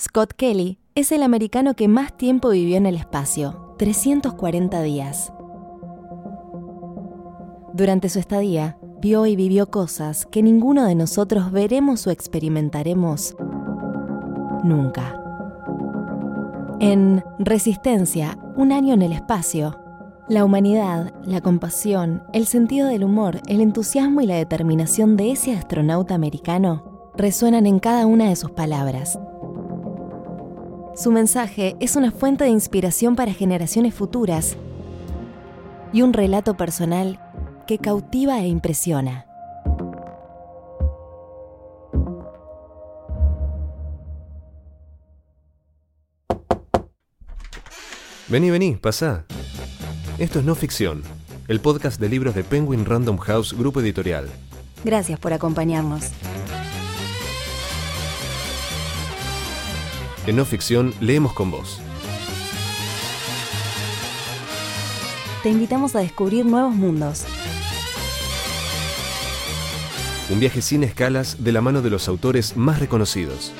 Scott Kelly es el americano que más tiempo vivió en el espacio, 340 días. Durante su estadía, vio y vivió cosas que ninguno de nosotros veremos o experimentaremos nunca. En Resistencia, un año en el espacio, la humanidad, la compasión, el sentido del humor, el entusiasmo y la determinación de ese astronauta americano resuenan en cada una de sus palabras. Su mensaje es una fuente de inspiración para generaciones futuras y un relato personal que cautiva e impresiona. Vení, vení, pasá. Esto es No Ficción, el podcast de libros de Penguin Random House Grupo Editorial. Gracias por acompañarnos. En No Ficción leemos con vos. Te invitamos a descubrir nuevos mundos. Un viaje sin escalas de la mano de los autores más reconocidos.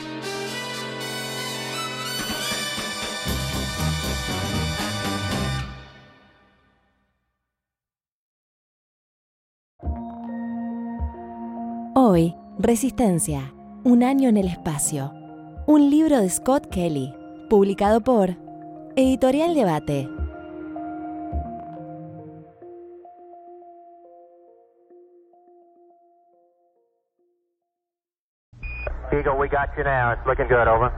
Hoy, Resistencia, un año en el espacio. Un libro de Scott Kelly, publicado por Editorial Debate. Eagle, we got you now. It's looking good, over.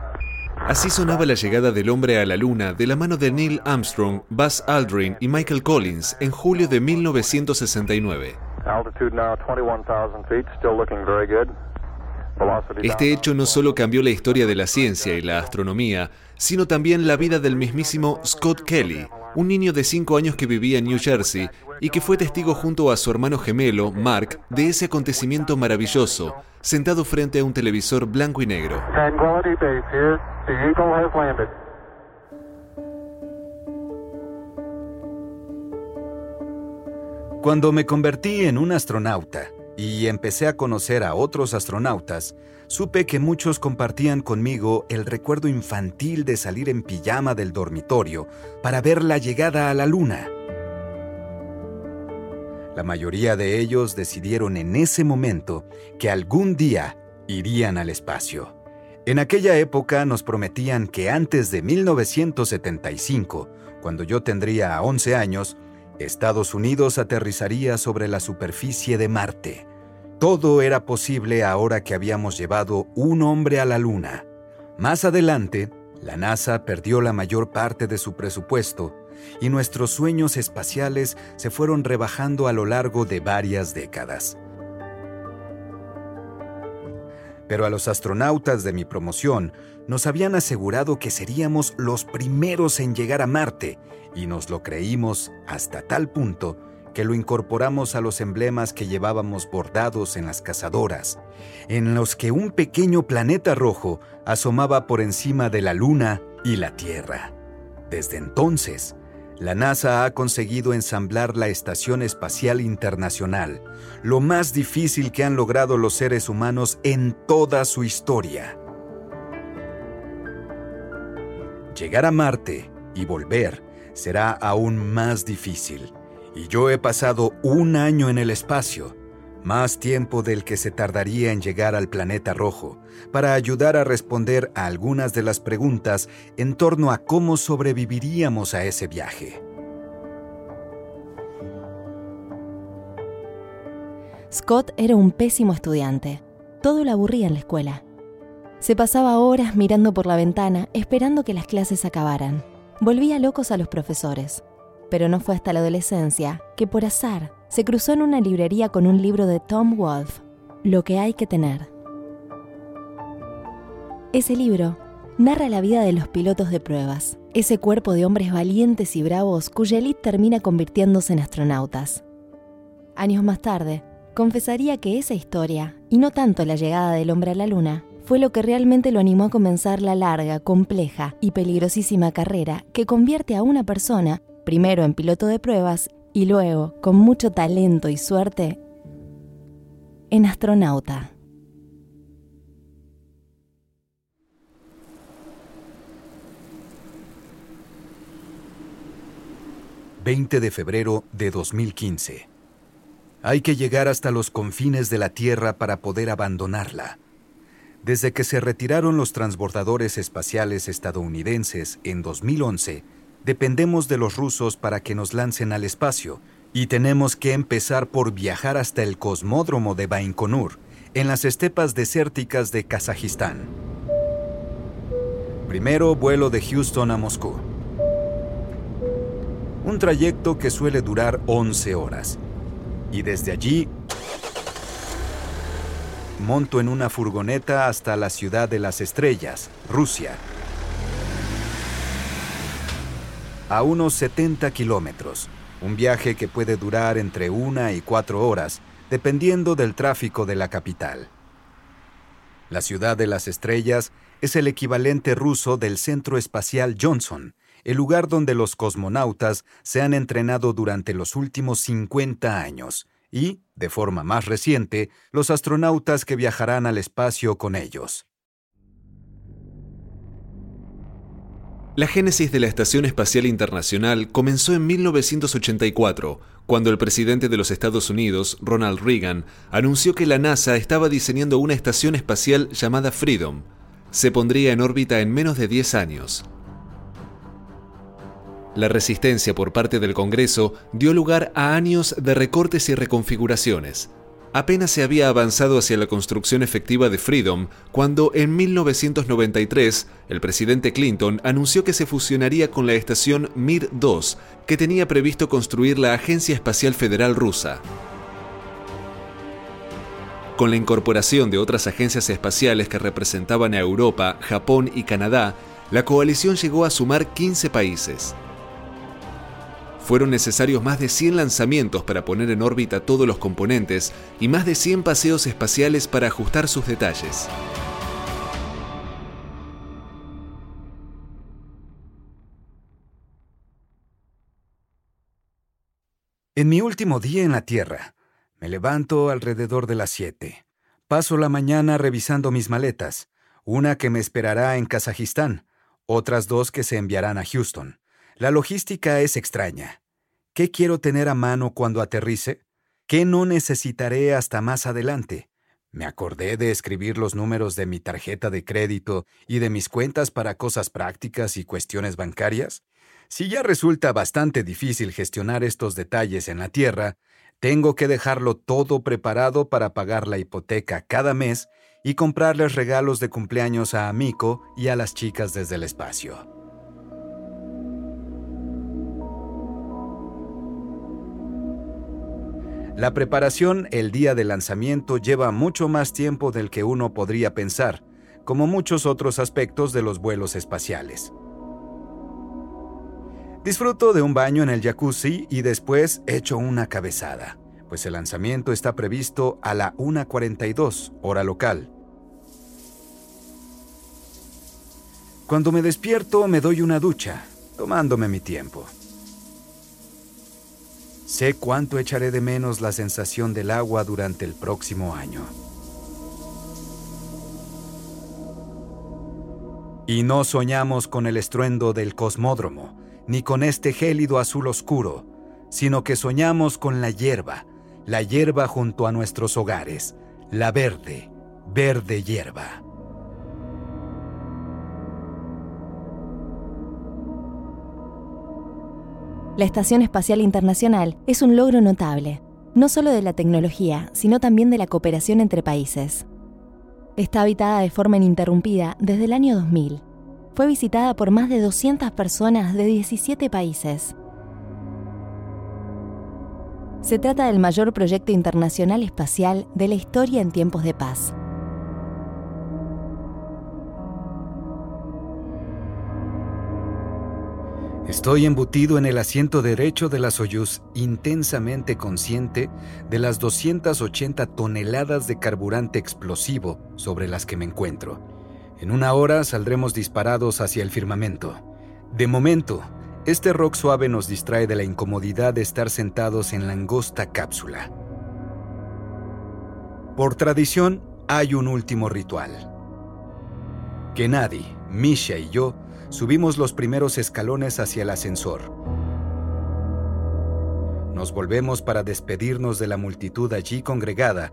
Así sonaba la llegada del hombre a la Luna de la mano de Neil Armstrong, Buzz Aldrin y Michael Collins en julio de 1969. Altitude now 21,000 feet, still looking very good. Este hecho no solo cambió la historia de la ciencia y la astronomía, sino también la vida del mismísimo Scott Kelly, un niño de 5 años que vivía en New Jersey y que fue testigo junto a su hermano gemelo, Mark, de ese acontecimiento maravilloso, sentado frente a un televisor blanco y negro. Cuando me convertí en un astronauta y empecé a conocer a otros astronautas, supe que muchos compartían conmigo el recuerdo infantil de salir en pijama del dormitorio para ver la llegada a la Luna. La mayoría de ellos decidieron en ese momento que algún día irían al espacio. En aquella época nos prometían que antes de 1975, cuando yo tendría 11 años, Estados Unidos aterrizaría sobre la superficie de Marte. Todo era posible ahora que habíamos llevado un hombre a la Luna. Más adelante, la NASA perdió la mayor parte de su presupuesto y nuestros sueños espaciales se fueron rebajando a lo largo de varias décadas. Pero a los astronautas de mi promoción nos habían asegurado que seríamos los primeros en llegar a Marte y nos lo creímos hasta tal punto que lo incorporamos a los emblemas que llevábamos bordados en las cazadoras, en los que un pequeño planeta rojo asomaba por encima de la Luna y la Tierra. Desde entonces, la NASA ha conseguido ensamblar la Estación Espacial Internacional, lo más difícil que han logrado los seres humanos en toda su historia. Llegar a Marte y volver será aún más difícil, y yo he pasado un año en el espacio, más tiempo del que se tardaría en llegar al planeta rojo, para ayudar a responder a algunas de las preguntas en torno a cómo sobreviviríamos a ese viaje. Scott era un pésimo estudiante. Todo lo aburría en la escuela. Se pasaba horas mirando por la ventana, esperando que las clases acabaran. Volvía locos a los profesores. Pero no fue hasta la adolescencia que, por azar, se cruzó en una librería con un libro de Tom Wolfe, Lo que hay que tener. Ese libro narra la vida de los pilotos de pruebas, ese cuerpo de hombres valientes y bravos cuya élite termina convirtiéndose en astronautas. Años más tarde, confesaría que esa historia, y no tanto la llegada del hombre a la luna, fue lo que realmente lo animó a comenzar la larga, compleja y peligrosísima carrera que convierte a una persona, primero en piloto de pruebas y luego, con mucho talento y suerte, en astronauta. ...20 de febrero de 2015. Hay que llegar hasta los confines de la Tierra para poder abandonarla. Desde que se retiraron los transbordadores espaciales estadounidenses en 2011 dependemos de los rusos para que nos lancen al espacio y tenemos que empezar por viajar hasta el cosmódromo de Baikonur, en las estepas desérticas de Kazajistán. Primero vuelo de Houston a Moscú. Un trayecto que suele durar 11 horas. Y desde allí monto en una furgoneta hasta la ciudad de las estrellas, Rusia. A unos 70 kilómetros, un viaje que puede durar entre una y cuatro horas, dependiendo del tráfico de la capital. La ciudad de las estrellas es el equivalente ruso del Centro Espacial Johnson, el lugar donde los cosmonautas se han entrenado durante los últimos 50 años, y, de forma más reciente, los astronautas que viajarán al espacio con ellos. La génesis de la Estación Espacial Internacional comenzó en 1984, cuando el presidente de los Estados Unidos, Ronald Reagan, anunció que la NASA estaba diseñando una estación espacial llamada Freedom. Se pondría en órbita en menos de 10 años. La resistencia por parte del Congreso dio lugar a años de recortes y reconfiguraciones. Apenas se había avanzado hacia la construcción efectiva de Freedom cuando en 1993 el presidente Clinton anunció que se fusionaría con la estación Mir-2 que tenía previsto construir la Agencia Espacial Federal Rusa. Con la incorporación de otras agencias espaciales que representaban a Europa, Japón y Canadá, la coalición llegó a sumar 15 países. Fueron necesarios más de 100 lanzamientos para poner en órbita todos los componentes y más de 100 paseos espaciales para ajustar sus detalles. En mi último día en la Tierra, me levanto alrededor de las 7. Paso la mañana revisando mis maletas, una que me esperará en Kazajistán, otras dos que se enviarán a Houston. La logística es extraña. ¿Qué quiero tener a mano cuando aterrice? ¿Qué no necesitaré hasta más adelante? Me acordé de escribir los números de mi tarjeta de crédito y de mis cuentas para cosas prácticas y cuestiones bancarias. Si ya resulta bastante difícil gestionar estos detalles en la Tierra, tengo que dejarlo todo preparado para pagar la hipoteca cada mes y comprarles regalos de cumpleaños a Amico y a las chicas desde el espacio. La preparación el día del lanzamiento lleva mucho más tiempo del que uno podría pensar, como muchos otros aspectos de los vuelos espaciales. Disfruto de un baño en el jacuzzi y después echo una cabezada, pues el lanzamiento está previsto a la 1.42 hora local. Cuando me despierto me doy una ducha, tomándome mi tiempo. Sé cuánto echaré de menos la sensación del agua durante el próximo año. Y no soñamos con el estruendo del cosmódromo, ni con este gélido azul oscuro, sino que soñamos con la hierba, la hierba junto a nuestros hogares, la verde, verde hierba. La Estación Espacial Internacional es un logro notable, no solo de la tecnología, sino también de la cooperación entre países. Está habitada de forma ininterrumpida desde el año 2000. Fue visitada por más de 200 personas de 17 países. Se trata del mayor proyecto internacional espacial de la historia en tiempos de paz. Estoy embutido en el asiento derecho de la Soyuz, intensamente consciente de las 280 toneladas de carburante explosivo sobre las que me encuentro. En una hora saldremos disparados hacia el firmamento. De momento, este rock suave nos distrae de la incomodidad de estar sentados en la angosta cápsula. Por tradición, hay un último ritual. Que nadie, Misha y yo subimos los primeros escalones hacia el ascensor. Nos volvemos para despedirnos de la multitud allí congregada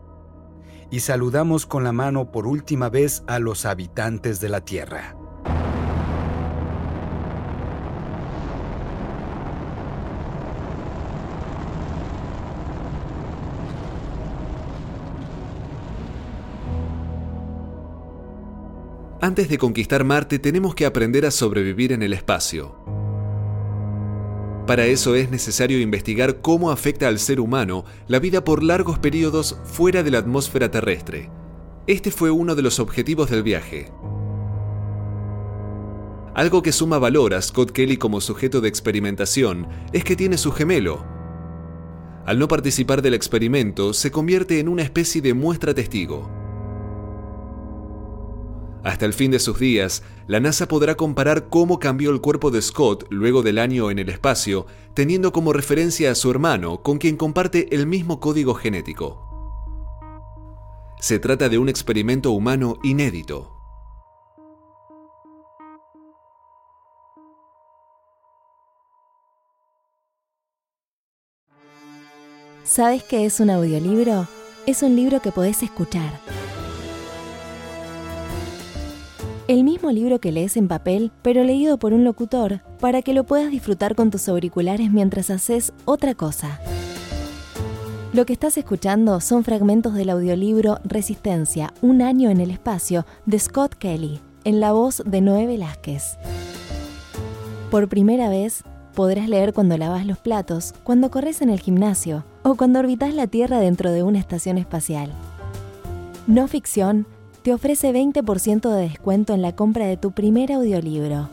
y saludamos con la mano por última vez a los habitantes de la Tierra. Antes de conquistar Marte tenemos que aprender a sobrevivir en el espacio. Para eso es necesario investigar cómo afecta al ser humano la vida por largos periodos fuera de la atmósfera terrestre. Este fue uno de los objetivos del viaje. Algo que suma valor a Scott Kelly como sujeto de experimentación es que tiene su gemelo. Al no participar del experimento, se convierte en una especie de muestra testigo. Hasta el fin de sus días, la NASA podrá comparar cómo cambió el cuerpo de Scott luego del año en el espacio, teniendo como referencia a su hermano, con quien comparte el mismo código genético. Se trata de un experimento humano inédito. ¿Sabes qué es un audiolibro? Es un libro que podés escuchar el mismo libro que lees en papel, pero leído por un locutor, para que lo puedas disfrutar con tus auriculares mientras haces otra cosa. Lo que estás escuchando son fragmentos del audiolibro Resistencia, un año en el espacio, de Scott Kelly, en la voz de Noé Velázquez. Por primera vez, podrás leer cuando lavas los platos, cuando corres en el gimnasio o cuando orbitas la Tierra dentro de una estación espacial. No ficción, te ofrece 20% de descuento en la compra de tu primer audiolibro.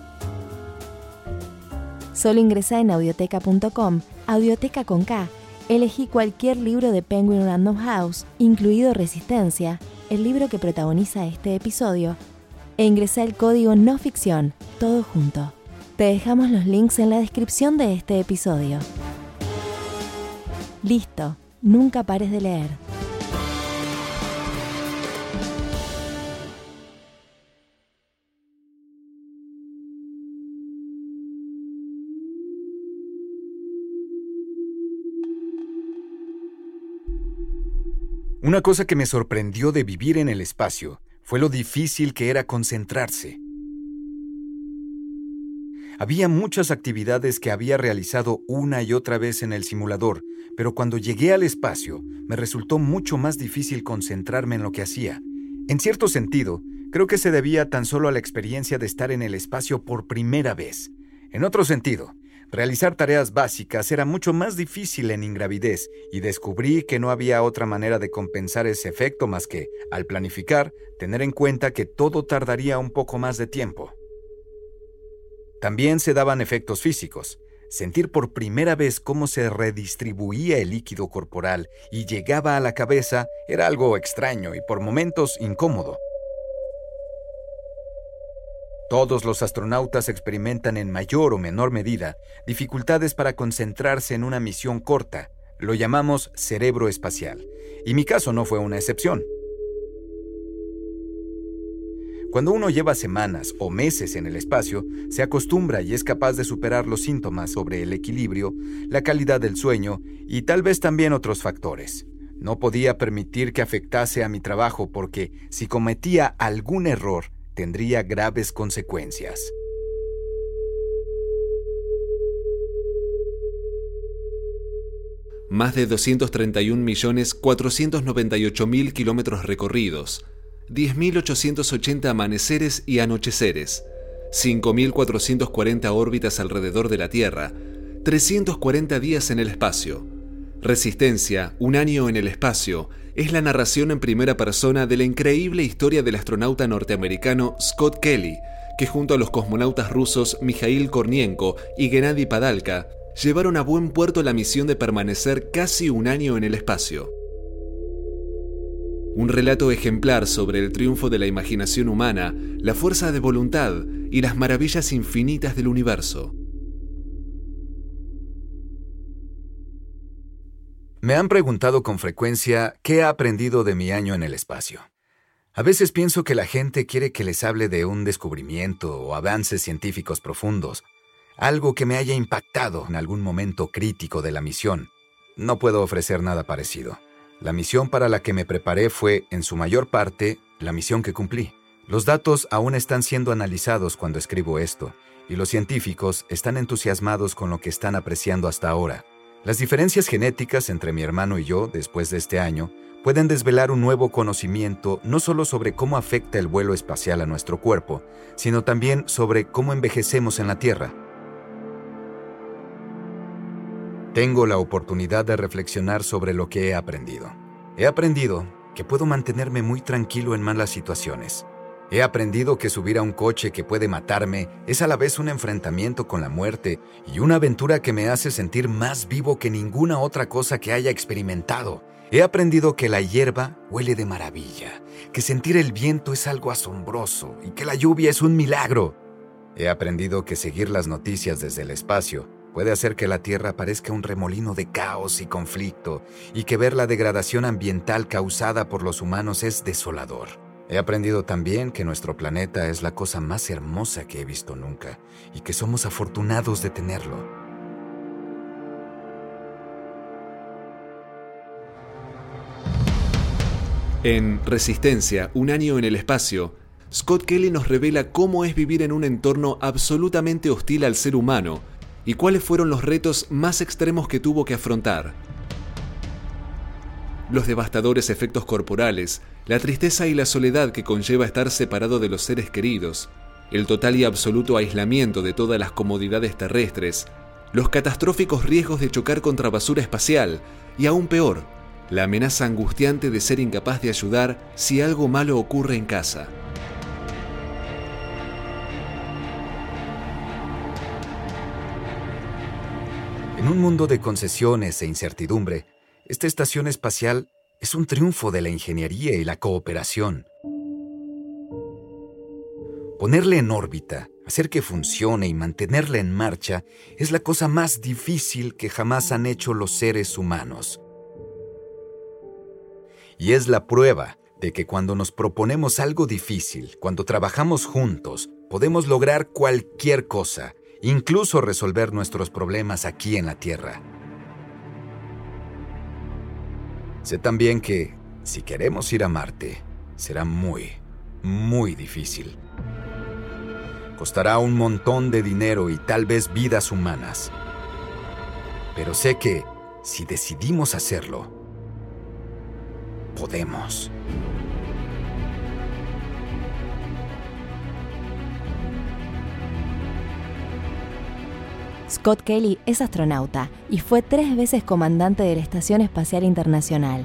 Solo ingresa en audioteca.com, audioteca con K, elegí cualquier libro de Penguin Random House, incluido Resistencia, el libro que protagoniza este episodio, e ingresa el código no ficción, todo junto. Te dejamos los links en la descripción de este episodio. Listo, nunca pares de leer. Una cosa que me sorprendió de vivir en el espacio fue lo difícil que era concentrarse. Había muchas actividades que había realizado una y otra vez en el simulador, pero cuando llegué al espacio me resultó mucho más difícil concentrarme en lo que hacía. En cierto sentido, creo que se debía tan solo a la experiencia de estar en el espacio por primera vez. En otro sentido, Realizar tareas básicas era mucho más difícil en ingravidez y descubrí que no había otra manera de compensar ese efecto más que, al planificar, tener en cuenta que todo tardaría un poco más de tiempo. También se daban efectos físicos. Sentir por primera vez cómo se redistribuía el líquido corporal y llegaba a la cabeza era algo extraño y por momentos incómodo. Todos los astronautas experimentan en mayor o menor medida dificultades para concentrarse en una misión corta. Lo llamamos cerebro espacial. Y mi caso no fue una excepción. Cuando uno lleva semanas o meses en el espacio, se acostumbra y es capaz de superar los síntomas sobre el equilibrio, la calidad del sueño y tal vez también otros factores. No podía permitir que afectase a mi trabajo porque si cometía algún error, tendría graves consecuencias. Más de 231.498.000 kilómetros recorridos, 10.880 amaneceres y anocheceres, 5.440 órbitas alrededor de la Tierra, 340 días en el espacio. Resistencia, un año en el espacio, es la narración en primera persona de la increíble historia del astronauta norteamericano Scott Kelly, que junto a los cosmonautas rusos Mikhail Kornienko y Gennady Padalka llevaron a buen puerto la misión de permanecer casi un año en el espacio. Un relato ejemplar sobre el triunfo de la imaginación humana, la fuerza de voluntad y las maravillas infinitas del universo. Me han preguntado con frecuencia qué he aprendido de mi año en el espacio. A veces pienso que la gente quiere que les hable de un descubrimiento o avances científicos profundos, algo que me haya impactado en algún momento crítico de la misión. no puedo ofrecer nada parecido. La misión para la que me preparé fue, en su mayor parte, la misión que cumplí. Los datos aún están siendo analizados cuando escribo esto, y los científicos están entusiasmados con lo que están apreciando hasta ahora. Las diferencias genéticas entre mi hermano y yo, después de este año, pueden desvelar un nuevo conocimiento no solo sobre cómo afecta el vuelo espacial a nuestro cuerpo, sino también sobre cómo envejecemos en la Tierra. Tengo la oportunidad de reflexionar sobre lo que he aprendido. He aprendido que puedo mantenerme muy tranquilo en malas situaciones. He aprendido que subir a un coche que puede matarme es a la vez un enfrentamiento con la muerte y una aventura que me hace sentir más vivo que ninguna otra cosa que haya experimentado. He aprendido que la hierba huele de maravilla, que sentir el viento es algo asombroso y que la lluvia es un milagro. He aprendido que seguir las noticias desde el espacio puede hacer que la Tierra parezca un remolino de caos y conflicto y que ver la degradación ambiental causada por los humanos es desolador. He aprendido también que nuestro planeta es la cosa más hermosa que he visto nunca y que somos afortunados de tenerlo. En Resistencia, un año en el espacio, Scott Kelly nos revela cómo es vivir en un entorno absolutamente hostil al ser humano y cuáles fueron los retos más extremos que tuvo que afrontar. Los devastadores efectos corporales, la tristeza y la soledad que conlleva estar separado de los seres queridos, el total y absoluto aislamiento de todas las comodidades terrestres, los catastróficos riesgos de chocar contra basura espacial y aún peor, la amenaza angustiante de ser incapaz de ayudar si algo malo ocurre en casa. En un mundo de concesiones e incertidumbre, esta estación espacial es un triunfo de la ingeniería y la cooperación. Ponerle en órbita, hacer que funcione y mantenerla en marcha es la cosa más difícil que jamás han hecho los seres humanos y es la prueba de que cuando nos proponemos algo difícil, cuando trabajamos juntos, podemos lograr cualquier cosa, incluso resolver nuestros problemas aquí en la Tierra. Sé también que, si queremos ir a Marte, será muy, muy difícil. Costará un montón de dinero y tal vez vidas humanas. Pero sé que, si decidimos hacerlo, podemos. Scott Kelly es astronauta y fue tres veces comandante de la Estación Espacial Internacional.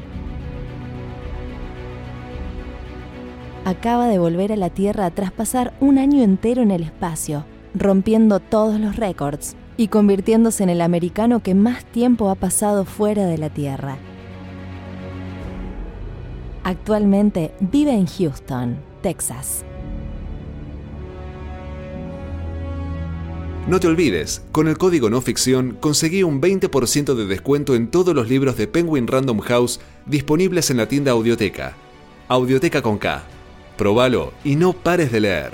Acaba de volver a la Tierra tras pasar un año entero en el espacio, rompiendo todos los récords y convirtiéndose en el americano que más tiempo ha pasado fuera de la Tierra. Actualmente vive en Houston, Texas. No te olvides, con el código no ficción conseguí un 20% de descuento en todos los libros de Penguin Random House disponibles en la tienda Audioteca. Audioteca con K. Probalo y no pares de leer.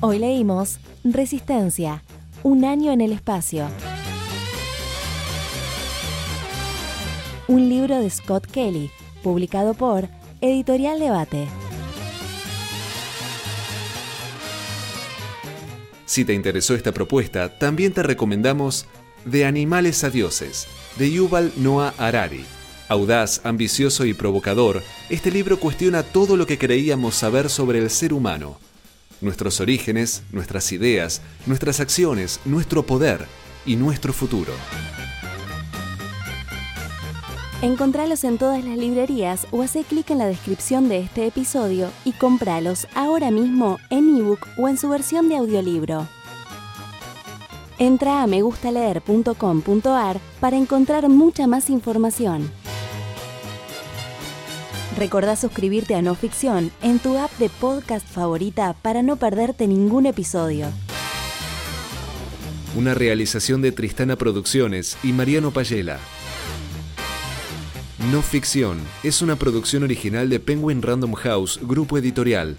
Hoy leímos Resistencia, un año en el espacio. Un libro de Scott Kelly, publicado por Editorial Debate. Si te interesó esta propuesta, también te recomendamos De Animales a Dioses, de Yuval Noah Harari. Audaz, ambicioso y provocador, este libro cuestiona todo lo que creíamos saber sobre el ser humano nuestros orígenes, nuestras ideas, nuestras acciones, nuestro poder y nuestro futuro. Encontralos en todas las librerías o hace clic en la descripción de este episodio y compralos ahora mismo en ebook o en su versión de audiolibro. Entra a megustaleer.com.ar para encontrar mucha más información. Recordá suscribirte a No Ficción en tu app de podcast favorita para no perderte ningún episodio. Una realización de Tristana Producciones y Mariano Payela. No Ficción es una producción original de Penguin Random House, grupo editorial.